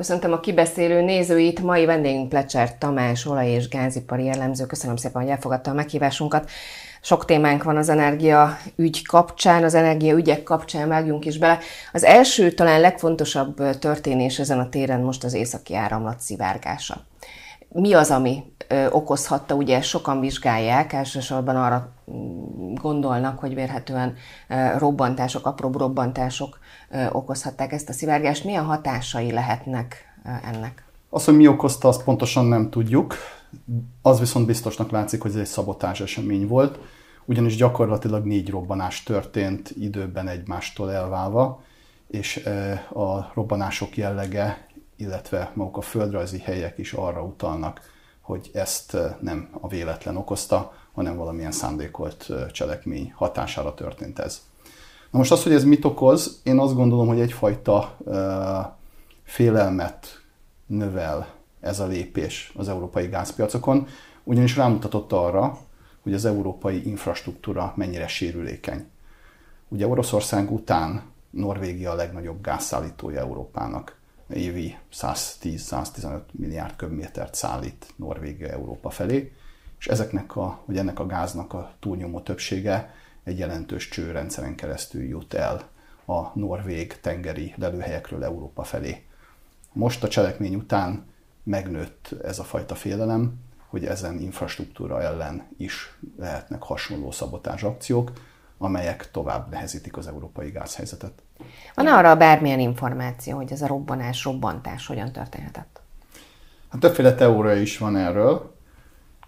Köszöntöm a kibeszélő nézőit, mai vendégünk Plecser Tamás, olaj- és gázipari jellemző. Köszönöm szépen, hogy elfogadta a meghívásunkat. Sok témánk van az energia ügy kapcsán, az energia ügyek kapcsán vágjunk is bele. Az első, talán legfontosabb történés ezen a téren most az északi áramlat szivárgása. Mi az, ami okozhatta, ugye sokan vizsgálják, elsősorban arra gondolnak, hogy vérhetően robbantások, apró robbantások okozhatták ezt a szivárgást. Milyen hatásai lehetnek ennek? Az, hogy mi okozta, azt pontosan nem tudjuk. Az viszont biztosnak látszik, hogy ez egy szabotás esemény volt, ugyanis gyakorlatilag négy robbanás történt időben egymástól elválva, és a robbanások jellege, illetve maguk a földrajzi helyek is arra utalnak, hogy ezt nem a véletlen okozta, hanem valamilyen szándékolt cselekmény hatására történt ez. Na most az, hogy ez mit okoz, én azt gondolom, hogy egyfajta félelmet növel ez a lépés az európai gázpiacokon, ugyanis rámutatott arra, hogy az európai infrastruktúra mennyire sérülékeny. Ugye Oroszország után Norvégia a legnagyobb gázszállítója Európának. Évi 110-115 milliárd köbmétert szállít Norvégia Európa felé, és ezeknek a, vagy ennek a gáznak a túlnyomó többsége egy jelentős csőrendszeren keresztül jut el a norvég tengeri lelőhelyekről Európa felé. Most a cselekmény után megnőtt ez a fajta félelem, hogy ezen infrastruktúra ellen is lehetnek hasonló szabotás akciók, amelyek tovább nehezítik az európai gázhelyzetet. Van arra bármilyen információ, hogy ez a robbanás, robbantás hogyan történhetett? Hát többféle teória is van erről.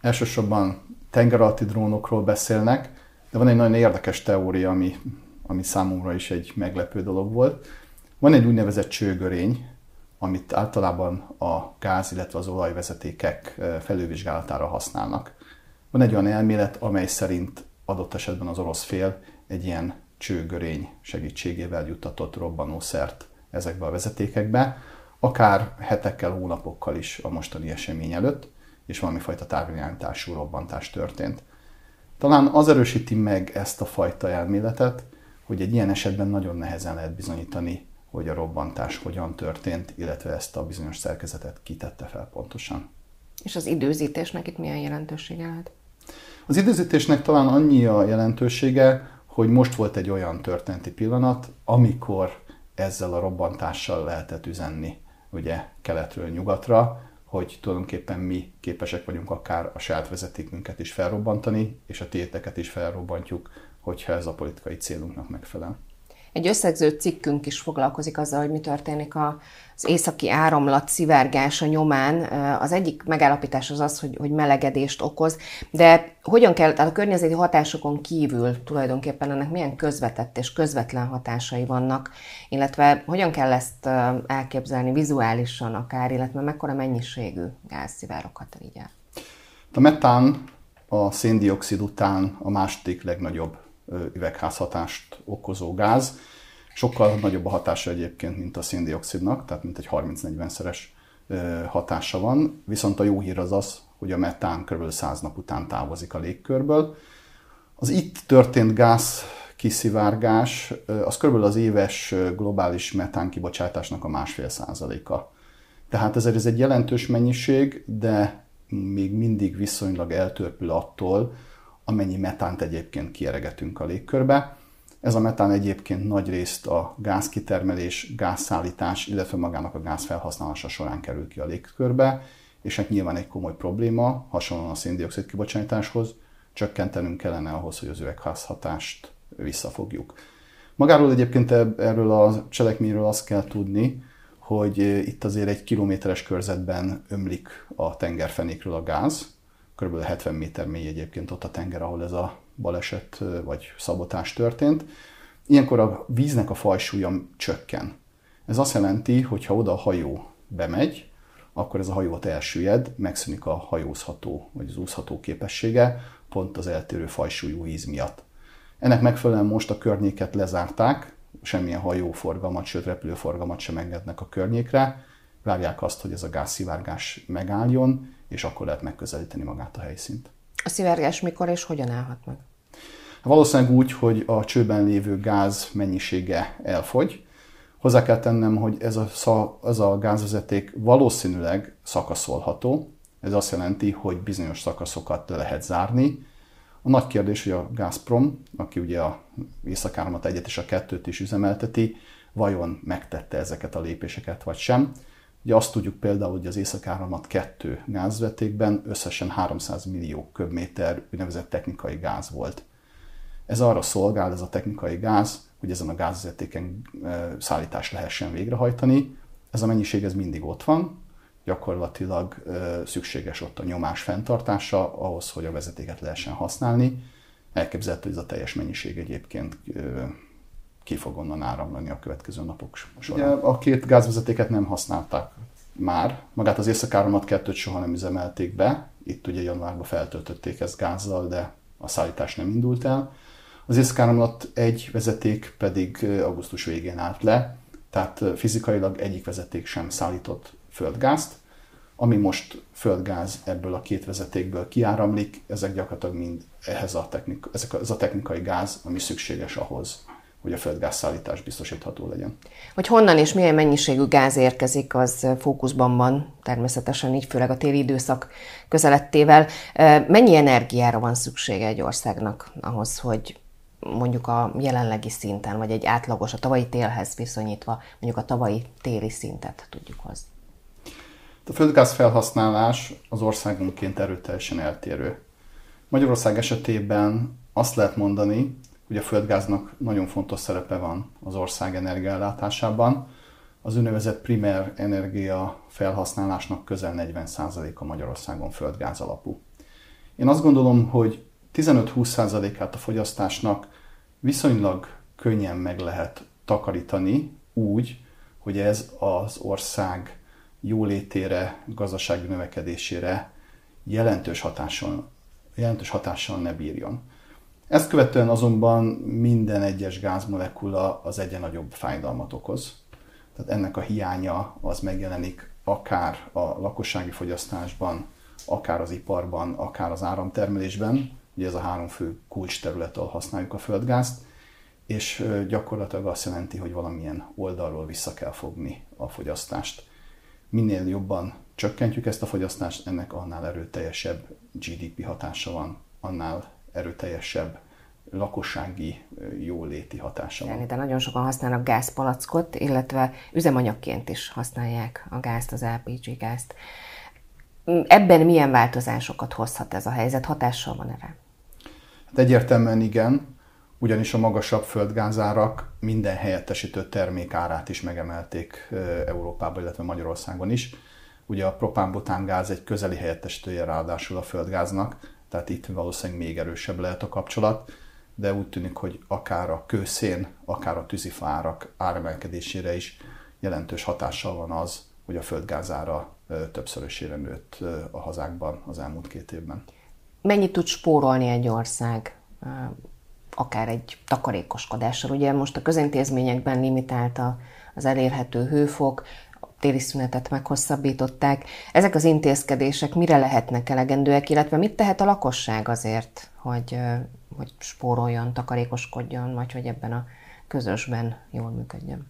Elsősorban tengeralatti drónokról beszélnek, de van egy nagyon érdekes teória, ami, ami számomra is egy meglepő dolog volt. Van egy úgynevezett csőgörény, amit általában a gáz, illetve az olajvezetékek felülvizsgálatára használnak. Van egy olyan elmélet, amely szerint adott esetben az orosz fél egy ilyen csőgörény segítségével juttatott robbanószert ezekbe a vezetékekbe, akár hetekkel, hónapokkal is a mostani esemény előtt, és valami fajta távirányítású robbantás történt. Talán az erősíti meg ezt a fajta elméletet, hogy egy ilyen esetben nagyon nehezen lehet bizonyítani hogy a robbantás hogyan történt, illetve ezt a bizonyos szerkezetet kitette fel pontosan. És az időzítésnek itt milyen jelentősége lehet? Az időzítésnek talán annyi a jelentősége, hogy most volt egy olyan történeti pillanat, amikor ezzel a robbantással lehetett üzenni ugye keletről nyugatra, hogy tulajdonképpen mi képesek vagyunk akár a saját vezetékünket is felrobbantani, és a téteket is felrobbantjuk, hogyha ez a politikai célunknak megfelel. Egy összegző cikkünk is foglalkozik azzal, hogy mi történik az északi áramlat szivárgása nyomán. Az egyik megállapítás az az, hogy, hogy melegedést okoz, de hogyan kell, tehát a környezeti hatásokon kívül tulajdonképpen ennek milyen közvetett és közvetlen hatásai vannak, illetve hogyan kell ezt elképzelni vizuálisan akár, illetve mekkora mennyiségű gáz szivároghat így? A metán a széndiokszid után a második legnagyobb üvegházhatást okozó gáz. Sokkal nagyobb a hatása egyébként, mint a széndiokszidnak, tehát mint egy 30-40-szeres hatása van. Viszont a jó hír az az, hogy a metán kb. 100 nap után távozik a légkörből. Az itt történt gáz kiszivárgás, az kb. az éves globális metán kibocsátásnak a másfél százaléka. Tehát ezért ez egy jelentős mennyiség, de még mindig viszonylag eltörpül attól, amennyi metánt egyébként kieregetünk a légkörbe. Ez a metán egyébként nagy részt a gázkitermelés, gázszállítás, illetve magának a gáz felhasználása során kerül ki a légkörbe, és hát nyilván egy komoly probléma, hasonlóan a széndiokszid kibocsátáshoz, csökkentenünk kellene ahhoz, hogy az üvegházhatást visszafogjuk. Magáról egyébként erről a cselekményről azt kell tudni, hogy itt azért egy kilométeres körzetben ömlik a tengerfenékről a gáz, kb. 70 méter mély egyébként ott a tenger, ahol ez a baleset vagy szabotás történt. Ilyenkor a víznek a fajsúlya csökken. Ez azt jelenti, hogy ha oda a hajó bemegy, akkor ez a hajót elsüllyed, megszűnik a hajózható vagy az úszható képessége, pont az eltérő fajsúlyú víz miatt. Ennek megfelelően most a környéket lezárták, semmilyen hajóforgalmat, sőt repülőforgalmat sem engednek a környékre, várják azt, hogy ez a gázszivárgás megálljon, és akkor lehet megközelíteni magát a helyszínt. A szivárgás mikor és hogyan állhat meg? Valószínűleg úgy, hogy a csőben lévő gáz mennyisége elfogy, Hozzá kell tennem, hogy ez a, ez a gázvezeték valószínűleg szakaszolható. Ez azt jelenti, hogy bizonyos szakaszokat le lehet zárni. A nagy kérdés, hogy a Gazprom, aki ugye a Észak egyet és a kettőt is üzemelteti, vajon megtette ezeket a lépéseket, vagy sem. Ugye azt tudjuk például, hogy az Észak 2 gázvetékben összesen 300 millió köbméter úgynevezett technikai gáz volt. Ez arra szolgál, ez a technikai gáz, hogy ezen a gázvezetéken szállítást lehessen végrehajtani. Ez a mennyiség ez mindig ott van, gyakorlatilag szükséges ott a nyomás fenntartása ahhoz, hogy a vezetéket lehessen használni. Elképzelhető, hogy ez a teljes mennyiség egyébként ki fog onnan áramlani a következő napok során. Ugye a két gázvezetéket nem használták már. Magát az éjszakáramat kettőt soha nem üzemelték be. Itt ugye januárban feltöltötték ezt gázzal, de a szállítás nem indult el. Az éjszakáramlat egy vezeték pedig augusztus végén állt le, tehát fizikailag egyik vezeték sem szállított földgázt. Ami most földgáz ebből a két vezetékből kiáramlik, ezek gyakorlatilag mind ehhez a, technik, ezek ez a technikai gáz, ami szükséges ahhoz, hogy a földgázszállítás biztosítható legyen. Hogy honnan és milyen mennyiségű gáz érkezik, az fókuszban van, természetesen így, főleg a téli időszak közelettével. Mennyi energiára van szüksége egy országnak ahhoz, hogy mondjuk a jelenlegi szinten, vagy egy átlagos, a tavalyi télhez viszonyítva, mondjuk a tavalyi téli szintet tudjuk hozni? A földgáz felhasználás az országunként erőteljesen eltérő. Magyarország esetében azt lehet mondani, hogy a földgáznak nagyon fontos szerepe van az ország energiállátásában. Az úgynevezett primer energia felhasználásnak közel 40%-a Magyarországon földgáz alapú. Én azt gondolom, hogy 15-20%-át a fogyasztásnak viszonylag könnyen meg lehet takarítani úgy, hogy ez az ország jólétére, gazdasági növekedésére jelentős hatással, jelentős hatással ne bírjon. Ezt követően azonban minden egyes gázmolekula az egyre nagyobb fájdalmat okoz. Tehát ennek a hiánya az megjelenik akár a lakossági fogyasztásban, akár az iparban, akár az áramtermelésben. Ugye ez a három fő kulcs terület, ahol használjuk a földgázt, és gyakorlatilag azt jelenti, hogy valamilyen oldalról vissza kell fogni a fogyasztást. Minél jobban csökkentjük ezt a fogyasztást, ennek annál erőteljesebb GDP hatása van, annál erőteljesebb lakossági jóléti hatása van. De nagyon sokan használnak gázpalackot, illetve üzemanyagként is használják a gázt, az LPG gázt. Ebben milyen változásokat hozhat ez a helyzet? Hatással van erre? Hát egyértelműen igen, ugyanis a magasabb földgázárak minden helyettesítő termék árát is megemelték Európában, illetve Magyarországon is. Ugye a propánbutángáz egy közeli helyettesítője ráadásul a földgáznak, tehát itt valószínűleg még erősebb lehet a kapcsolat, de úgy tűnik, hogy akár a kőszén, akár a tűzifárak áremelkedésére is jelentős hatással van az, hogy a földgázára többszörösére nőtt a hazákban az elmúlt két évben. Mennyit tud spórolni egy ország akár egy takarékoskodással? Ugye most a közintézményekben limitált az elérhető hőfok, téli szünetet meghosszabbították. Ezek az intézkedések mire lehetnek elegendőek, illetve mit tehet a lakosság azért, hogy, hogy spóroljon, takarékoskodjon, vagy hogy ebben a közösben jól működjön?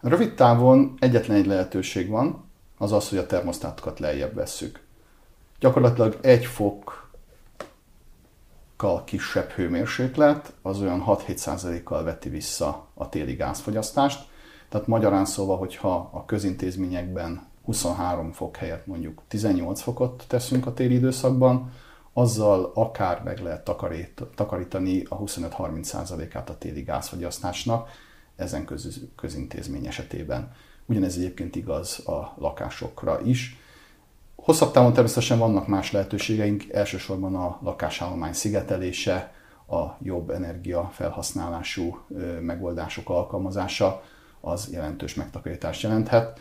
Rövid távon egyetlen egy lehetőség van, az az, hogy a termosztátokat lejjebb vesszük. Gyakorlatilag egy fokkal kisebb hőmérséklet, az olyan 6-7%-kal veti vissza a téli gázfogyasztást, tehát magyarán szóval, hogyha a közintézményekben 23 fok helyett mondjuk 18 fokot teszünk a téli időszakban, azzal akár meg lehet takarít, takarítani a 25-30%-át a téli gázfogyasztásnak ezen köz, közintézmény esetében. Ugyanez egyébként igaz a lakásokra is. Hosszabb távon természetesen vannak más lehetőségeink, elsősorban a lakásállomány szigetelése, a jobb energiafelhasználású megoldások alkalmazása, az jelentős megtakarítást jelenthet.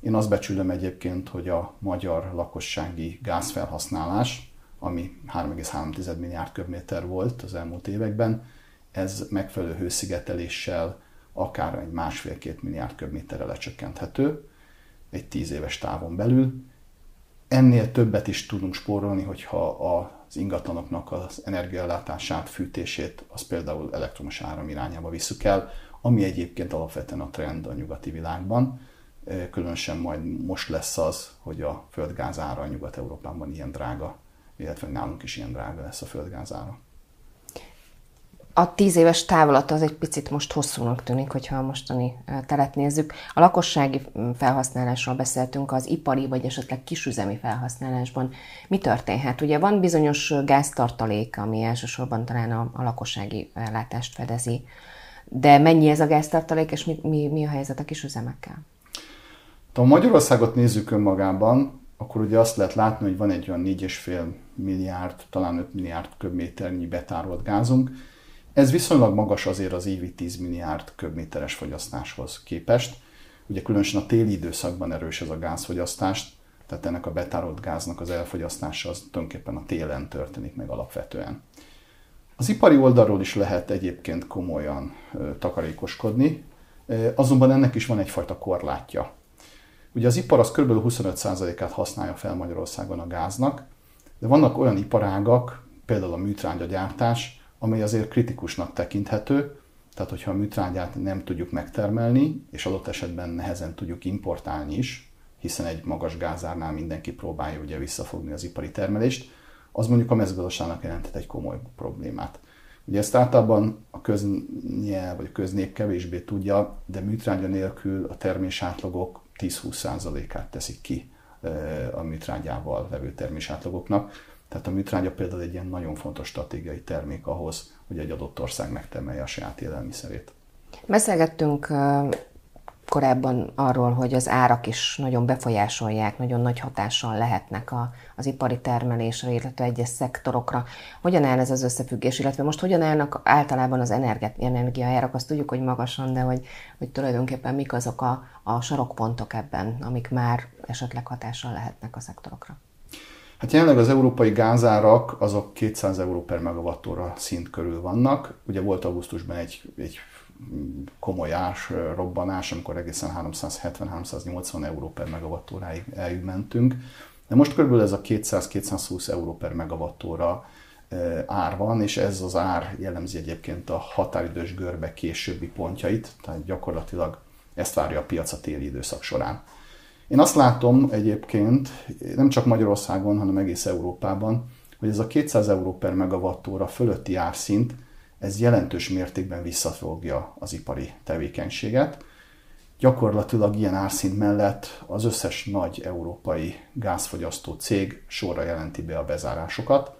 Én azt becsülöm egyébként, hogy a magyar lakossági gázfelhasználás, ami 3,3 milliárd köbméter volt az elmúlt években, ez megfelelő hőszigeteléssel akár egy másfél-két milliárd köbméterre lecsökkenthető egy tíz éves távon belül. ennél többet is tudunk spórolni, hogyha az ingatlanoknak az energiaellátását, fűtését, az például elektromos áram irányába visszük el, ami egyébként alapvetően a trend a nyugati világban. Különösen majd most lesz az, hogy a földgáz ára Nyugat-Európában ilyen drága, illetve nálunk is ilyen drága lesz a földgáz ára a tíz éves távolat az egy picit most hosszúnak tűnik, hogyha a mostani telet nézzük. A lakossági felhasználásról beszéltünk, az ipari vagy esetleg kisüzemi felhasználásban. Mi történhet? Ugye van bizonyos gáztartalék, ami elsősorban talán a, a lakossági ellátást fedezi, de mennyi ez a gáztartalék, és mi, mi, mi a helyzet a kisüzemekkel? Ha Magyarországot nézzük önmagában, akkor ugye azt lehet látni, hogy van egy olyan 4,5 milliárd, talán 5 milliárd köbméternyi betárolt gázunk, ez viszonylag magas azért az évi 10 milliárd köbméteres fogyasztáshoz képest. Ugye különösen a téli időszakban erős ez a gázfogyasztást, tehát ennek a betárolt gáznak az elfogyasztása az tulajdonképpen a télen történik meg alapvetően. Az ipari oldalról is lehet egyébként komolyan takarékoskodni, azonban ennek is van egyfajta korlátja. Ugye az ipar az kb. 25%-át használja fel Magyarországon a gáznak, de vannak olyan iparágak, például a műtrágya gyártás, amely azért kritikusnak tekinthető, tehát hogyha a műtrágyát nem tudjuk megtermelni, és adott esetben nehezen tudjuk importálni is, hiszen egy magas gázárnál mindenki próbálja ugye visszafogni az ipari termelést, az mondjuk a mezőgazdaságnak jelentett egy komoly problémát. Ugye ezt általában a köznyelv vagy a köznép kevésbé tudja, de műtrágya nélkül a termés átlagok 10-20%-át teszik ki a műtrágyával levő termés átlagoknak. Tehát a műtrágya például egy ilyen nagyon fontos stratégiai termék ahhoz, hogy egy adott ország megtermelje a saját élelmiszerét. Beszélgettünk korábban arról, hogy az árak is nagyon befolyásolják, nagyon nagy hatással lehetnek a, az ipari termelésre, illetve egyes szektorokra. Hogyan áll ez az összefüggés, illetve most hogyan állnak általában az energiaárak? Azt tudjuk, hogy magasan, de hogy, hogy tulajdonképpen mik azok a, a sarokpontok ebben, amik már esetleg hatással lehetnek a szektorokra? Hát jelenleg az európai gázárak azok 200 euró per megawattóra szint körül vannak. Ugye volt augusztusban egy, egy komoly ás, robbanás, amikor egészen 370-380 euró per megawattóráig elmentünk. De most körülbelül ez a 200-220 euró per megawattóra ár van, és ez az ár jellemzi egyébként a határidős görbe későbbi pontjait, tehát gyakorlatilag ezt várja a piac a téli időszak során. Én azt látom egyébként, nem csak Magyarországon, hanem egész Európában, hogy ez a 200 euró per megawattóra fölötti árszint, ez jelentős mértékben visszafogja az ipari tevékenységet. Gyakorlatilag ilyen árszint mellett az összes nagy európai gázfogyasztó cég sorra jelenti be a bezárásokat.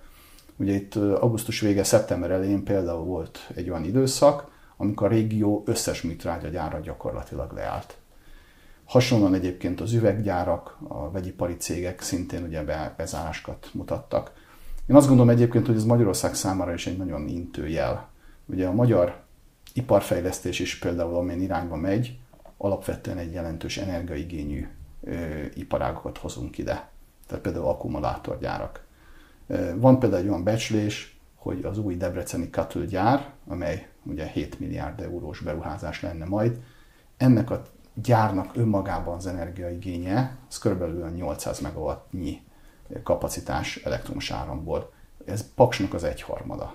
Ugye itt augusztus vége, szeptember elején például volt egy olyan időszak, amikor a régió összes műtrágya gyára gyakorlatilag leállt. Hasonlóan egyébként az üveggyárak, a vegyipari cégek szintén ugye bezárásokat mutattak. Én azt gondolom egyébként, hogy ez Magyarország számára is egy nagyon intő jel. Ugye a magyar iparfejlesztés is például, amilyen irányba megy, alapvetően egy jelentős energiaigényű iparágokat hozunk ide. Tehát például akkumulátorgyárak. Van például egy olyan becslés, hogy az új Debreceni gyár, amely ugye 7 milliárd eurós beruházás lenne majd, ennek a gyárnak önmagában az energiaigénye, az kb. 800 megawattnyi kapacitás elektromos áramból. Ez Paksnak az egyharmada.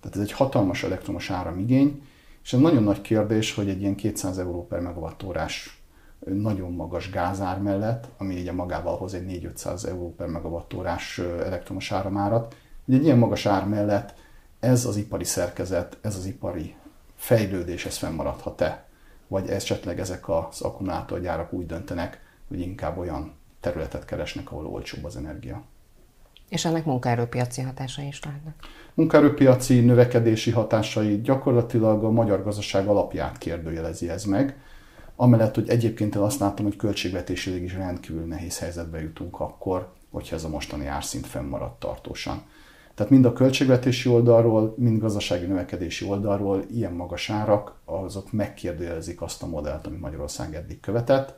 Tehát ez egy hatalmas elektromos áramigény, és ez nagyon nagy kérdés, hogy egy ilyen 200 euró per megawattórás nagyon magas gázár mellett, ami ugye magával hoz egy 4-500 euró per megawattórás elektromos áramárat, hogy egy ilyen magas ár mellett ez az ipari szerkezet, ez az ipari fejlődés, ez fennmaradhat-e vagy esetleg ezek az akkumulátorgyárak úgy döntenek, hogy inkább olyan területet keresnek, ahol olcsóbb az energia. És ennek munkaerőpiaci hatásai is lehetnek? Munkaerőpiaci növekedési hatásai gyakorlatilag a magyar gazdaság alapját kérdőjelezi ez meg. Amellett, hogy egyébként én azt látom, hogy költségvetésileg is rendkívül nehéz helyzetbe jutunk akkor, hogyha ez a mostani árszint fennmaradt tartósan. Tehát mind a költségvetési oldalról, mind gazdasági növekedési oldalról ilyen magas árak, azok megkérdőjelezik azt a modellt, amit Magyarország eddig követett.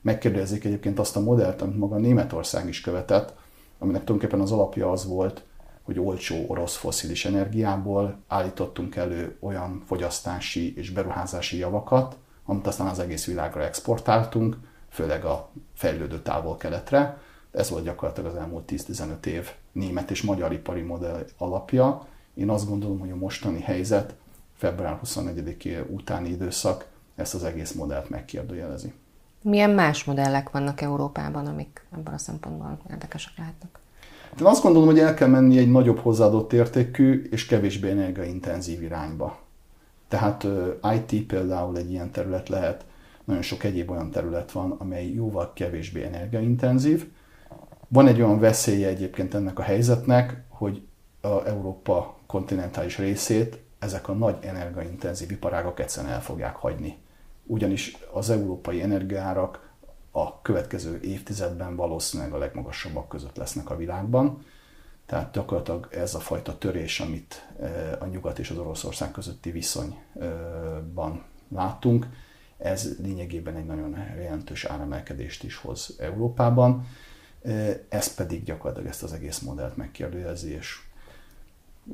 Megkérdőjelezik egyébként azt a modellt, amit maga Németország is követett, aminek tulajdonképpen az alapja az volt, hogy olcsó orosz foszilis energiából állítottunk elő olyan fogyasztási és beruházási javakat, amit aztán az egész világra exportáltunk, főleg a fejlődő távol-keletre, Ez volt gyakorlatilag az elmúlt 10-15 év német és magyar ipari modell alapja. Én azt gondolom, hogy a mostani helyzet, február 24 utáni időszak ezt az egész modellt megkérdőjelezi. Milyen más modellek vannak Európában, amik ebben a szempontból érdekesek lehetnek? Én azt gondolom, hogy el kell menni egy nagyobb hozzáadott értékű és kevésbé energiaintenzív irányba. Tehát IT például egy ilyen terület lehet, nagyon sok egyéb olyan terület van, amely jóval kevésbé energiaintenzív. Van egy olyan veszélye egyébként ennek a helyzetnek, hogy a Európa kontinentális részét ezek a nagy energiaintenzív iparágok egyszerűen el fogják hagyni. Ugyanis az európai energiárak a következő évtizedben valószínűleg a legmagasabbak között lesznek a világban. Tehát gyakorlatilag ez a fajta törés, amit eh, a nyugat és az Oroszország közötti viszonyban látunk, ez lényegében egy nagyon jelentős áremelkedést is hoz Európában. Eh, ez pedig gyakorlatilag ezt az egész modellt megkérdőjezi, és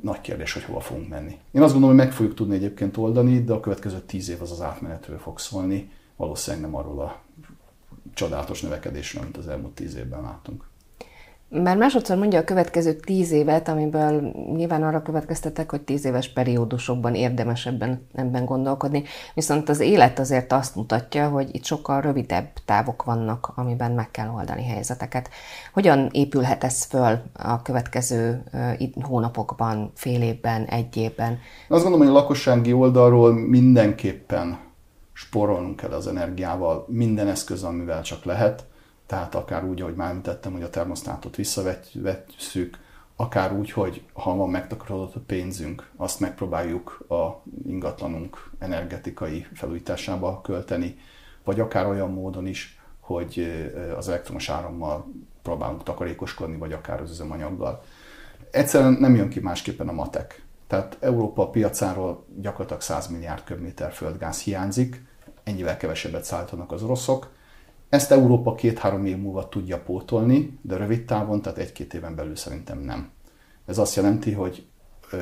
nagy kérdés, hogy hova fogunk menni. Én azt gondolom, hogy meg fogjuk tudni egyébként oldani, de a következő tíz év az az átmenetről fog szólni, valószínűleg nem arról a csodálatos növekedésről, amit az elmúlt tíz évben láttunk. Már másodszor mondja a következő tíz évet, amiből nyilván arra következtetek, hogy tíz éves periódusokban érdemes ebben, ebben gondolkodni, viszont az élet azért azt mutatja, hogy itt sokkal rövidebb távok vannak, amiben meg kell oldani helyzeteket. Hogyan épülhet ez föl a következő hónapokban, fél évben, egy évben? Azt gondolom, hogy a lakossági oldalról mindenképpen sporolnunk kell az energiával, minden eszköz, amivel csak lehet tehát akár úgy, ahogy már említettem, hogy a termosztátot visszavesszük, akár úgy, hogy ha van megtakarodott a pénzünk, azt megpróbáljuk a ingatlanunk energetikai felújításába költeni, vagy akár olyan módon is, hogy az elektromos árammal próbálunk takarékoskodni, vagy akár az üzemanyaggal. Egyszerűen nem jön ki másképpen a matek. Tehát Európa piacáról gyakorlatilag 100 milliárd köbméter földgáz hiányzik, ennyivel kevesebbet szállítanak az oroszok, ezt Európa két-három év múlva tudja pótolni, de rövid távon, tehát egy-két éven belül szerintem nem. Ez azt jelenti, hogy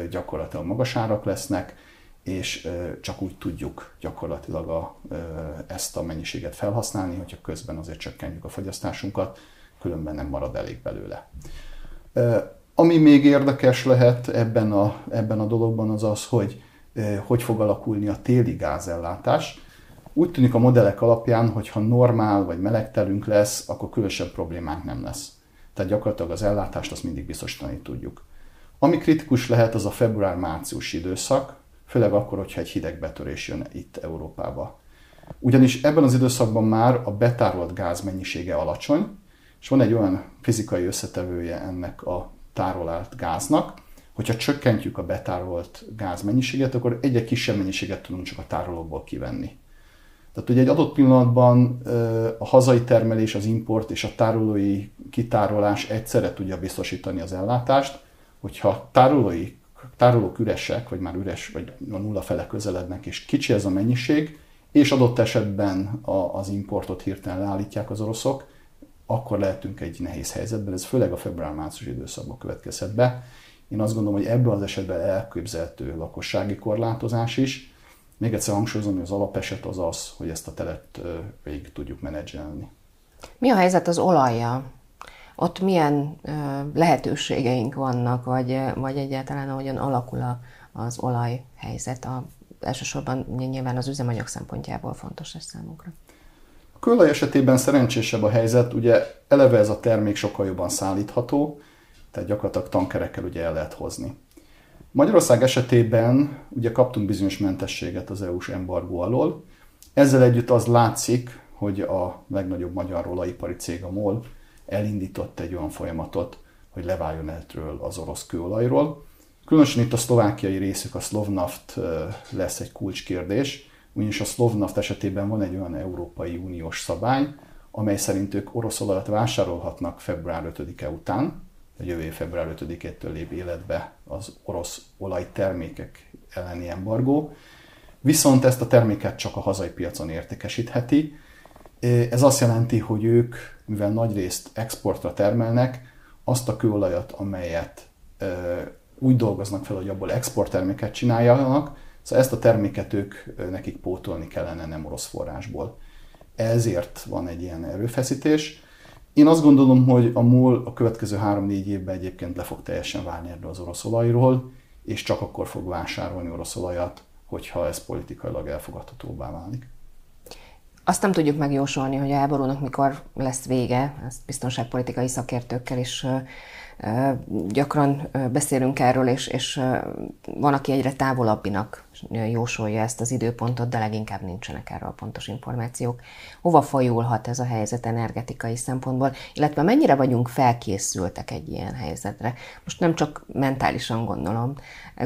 gyakorlatilag magas árak lesznek, és csak úgy tudjuk gyakorlatilag a, ezt a mennyiséget felhasználni, hogyha közben azért csökkentjük a fogyasztásunkat, különben nem marad elég belőle. Ami még érdekes lehet ebben a, ebben a dologban az az, hogy hogy fog alakulni a téli gázellátás. Úgy tűnik a modellek alapján, hogy ha normál vagy melegtelünk lesz, akkor különösebb problémánk nem lesz. Tehát gyakorlatilag az ellátást azt mindig biztosítani tudjuk. Ami kritikus lehet, az a február-március időszak, főleg akkor, hogyha egy hideg betörés jön itt Európába. Ugyanis ebben az időszakban már a betárolt gáz mennyisége alacsony, és van egy olyan fizikai összetevője ennek a tárolált gáznak, hogyha csökkentjük a betárolt gáz mennyiséget, akkor egyre kisebb mennyiséget tudunk csak a tárolóból kivenni. Tehát ugye egy adott pillanatban a hazai termelés, az import és a tárolói kitárolás egyszerre tudja biztosítani az ellátást, hogyha tárolói, tárolók üresek, vagy már üres, vagy a nulla fele közelednek, és kicsi ez a mennyiség, és adott esetben az importot hirtelen leállítják az oroszok, akkor lehetünk egy nehéz helyzetben, ez főleg a február-március időszakban következhet be. Én azt gondolom, hogy ebből az esetben elképzelhető lakossági korlátozás is, még egyszer hangsúlyozom, hogy az alapeset az az, hogy ezt a telet végig tudjuk menedzselni. Mi a helyzet az olajja? Ott milyen lehetőségeink vannak, vagy, vagy egyáltalán ahogyan alakul a, az olajhelyzet? A, elsősorban nyilván az üzemanyag szempontjából fontos ez számunkra. A kőolaj esetében szerencsésebb a helyzet, ugye eleve ez a termék sokkal jobban szállítható, tehát gyakorlatilag tankerekkel ugye el lehet hozni. Magyarország esetében ugye kaptunk bizonyos mentességet az EU-s embargó alól. Ezzel együtt az látszik, hogy a legnagyobb magyar olajipari cég, a MOL, elindított egy olyan folyamatot, hogy leváljon ettől az orosz kőolajról. Különösen itt a szlovákiai részük, a Slovnaft lesz egy kulcskérdés, ugyanis a Slovnaft esetében van egy olyan Európai Uniós szabály, amely szerint ők orosz olajat vásárolhatnak február 5-e után, a jövő február 5-től lép életbe az orosz olajtermékek elleni embargó, viszont ezt a terméket csak a hazai piacon értékesítheti. Ez azt jelenti, hogy ők, mivel nagyrészt exportra termelnek, azt a kőolajat, amelyet úgy dolgoznak fel, hogy abból exportterméket csináljanak, szóval ezt a terméket ők nekik pótolni kellene nem orosz forrásból. Ezért van egy ilyen erőfeszítés. Én azt gondolom, hogy a MOL a következő 3-4 évben egyébként le fog teljesen válni erről az orosz olajról, és csak akkor fog vásárolni orosz olajat, hogyha ez politikailag elfogadhatóbbá válik. Azt nem tudjuk megjósolni, hogy a háborúnak mikor lesz vége, ezt biztonságpolitikai szakértőkkel is gyakran beszélünk erről, és, és van, aki egyre távolabbinak jósolja ezt az időpontot, de leginkább nincsenek erről pontos információk. Hova folyulhat ez a helyzet energetikai szempontból, illetve mennyire vagyunk felkészültek egy ilyen helyzetre? Most nem csak mentálisan gondolom,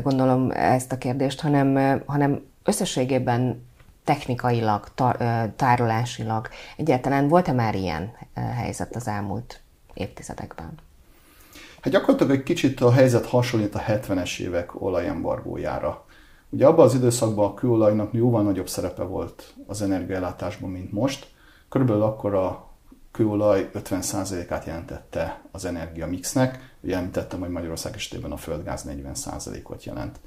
gondolom ezt a kérdést, hanem, hanem összességében technikailag, tárolásilag. Egyáltalán volt-e már ilyen helyzet az elmúlt évtizedekben? Hát gyakorlatilag egy kicsit a helyzet hasonlít a 70-es évek olajembargójára. Ugye abban az időszakban a kőolajnak jóval nagyobb szerepe volt az energiaellátásban, mint most. Körülbelül akkor a kőolaj 50%-át jelentette az energia mixnek. Ugye említettem, hogy Magyarország esetében a földgáz 40%-ot jelent.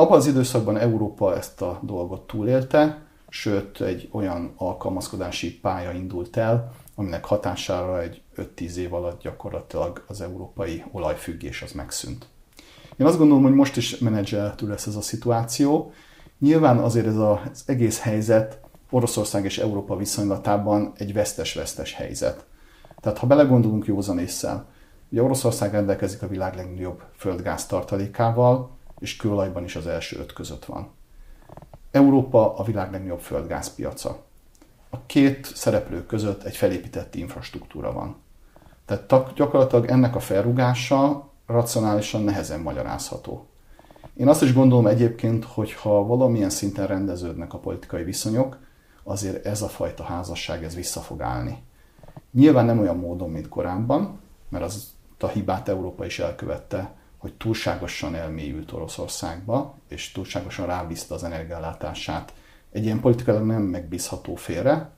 Abban az időszakban Európa ezt a dolgot túlélte, sőt egy olyan alkalmazkodási pálya indult el, aminek hatására egy 5-10 év alatt gyakorlatilag az európai olajfüggés az megszűnt. Én azt gondolom, hogy most is menedzselhető lesz ez a szituáció. Nyilván azért ez az egész helyzet Oroszország és Európa viszonylatában egy vesztes-vesztes helyzet. Tehát ha belegondolunk józan észre, ugye Oroszország rendelkezik a világ legnagyobb földgáz tartalékával, és kőolajban is az első öt között van. Európa a világ legnagyobb földgázpiaca. A két szereplő között egy felépített infrastruktúra van. Tehát gyakorlatilag ennek a felrugása racionálisan nehezen magyarázható. Én azt is gondolom egyébként, hogy ha valamilyen szinten rendeződnek a politikai viszonyok, azért ez a fajta házasság ez vissza fog állni. Nyilván nem olyan módon, mint korábban, mert az a hibát Európa is elkövette, hogy túlságosan elmélyült Oroszországba, és túlságosan rábízta az energiállátását egy ilyen politikailag nem megbízható félre,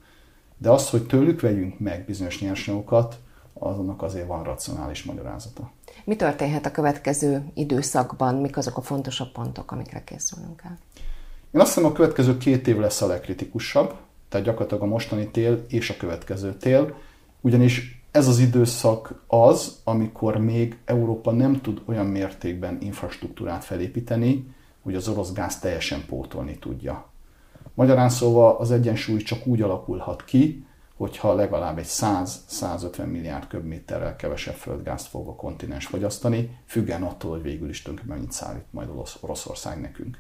de az, hogy tőlük vegyünk meg bizonyos nyersanyagokat, azonnak azért van racionális magyarázata. Mi történhet a következő időszakban? Mik azok a fontosabb pontok, amikre készülünk el? Én azt hiszem, a következő két év lesz a legkritikusabb, tehát gyakorlatilag a mostani tél és a következő tél, ugyanis ez az időszak az, amikor még Európa nem tud olyan mértékben infrastruktúrát felépíteni, hogy az orosz gáz teljesen pótolni tudja. Magyarán szóval az egyensúly csak úgy alakulhat ki, hogyha legalább egy 100-150 milliárd köbméterrel kevesebb földgázt fog a kontinens fogyasztani, függen attól, hogy végül is tönkre mennyit szállít majd Oroszország nekünk.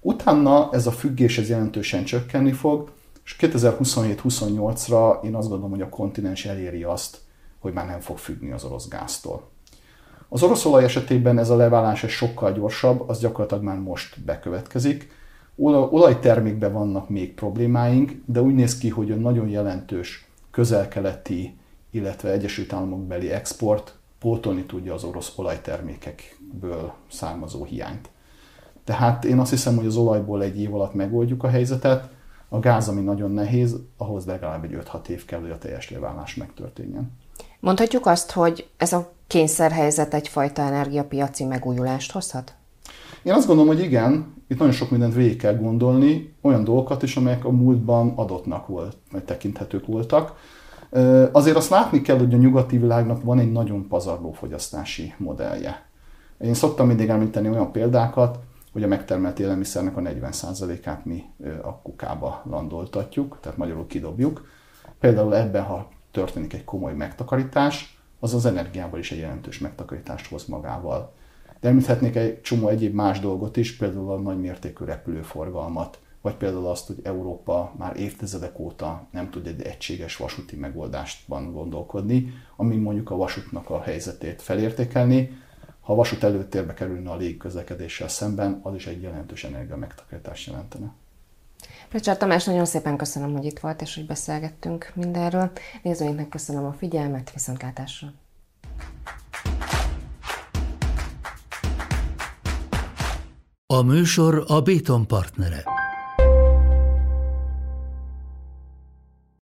Utána ez a függés ez jelentősen csökkenni fog, és 2027-28-ra én azt gondolom, hogy a kontinens eléri azt, hogy már nem fog függni az orosz gáztól. Az orosz olaj esetében ez a leválás egy sokkal gyorsabb, az gyakorlatilag már most bekövetkezik. Olajtermékben vannak még problémáink, de úgy néz ki, hogy a nagyon jelentős közelkeleti, illetve Egyesült Államok beli export pótolni tudja az orosz olajtermékekből származó hiányt. Tehát én azt hiszem, hogy az olajból egy év alatt megoldjuk a helyzetet, a gáz, ami nagyon nehéz, ahhoz legalább egy 5-6 év kell, hogy a teljes leválás megtörténjen. Mondhatjuk azt, hogy ez a kényszerhelyzet egyfajta energiapiaci megújulást hozhat? Én azt gondolom, hogy igen, itt nagyon sok mindent végig kell gondolni, olyan dolgokat is, amelyek a múltban adottnak volt, vagy tekinthetők voltak. Azért azt látni kell, hogy a nyugati világnak van egy nagyon pazarló fogyasztási modellje. Én szoktam mindig említeni olyan példákat, hogy a megtermelt élelmiszernek a 40%-át mi a kukába landoltatjuk, tehát magyarul kidobjuk. Például ebben, ha történik egy komoly megtakarítás, az az energiából is egy jelentős megtakarítást hoz magával. De említhetnék egy csomó egyéb más dolgot is, például a nagymértékű repülőforgalmat, vagy például azt, hogy Európa már évtizedek óta nem tud egy egységes vasúti megoldástban gondolkodni, ami mondjuk a vasútnak a helyzetét felértékelni, ha a vasút előtérbe kerülne a légközlekedéssel szemben, az is egy jelentős energia megtakarítást jelentene. Pecsár Tamás, nagyon szépen köszönöm, hogy itt volt, és hogy beszélgettünk mindenről. Nézőinknek köszönöm a figyelmet, viszontlátásra! A műsor a Béton partnere.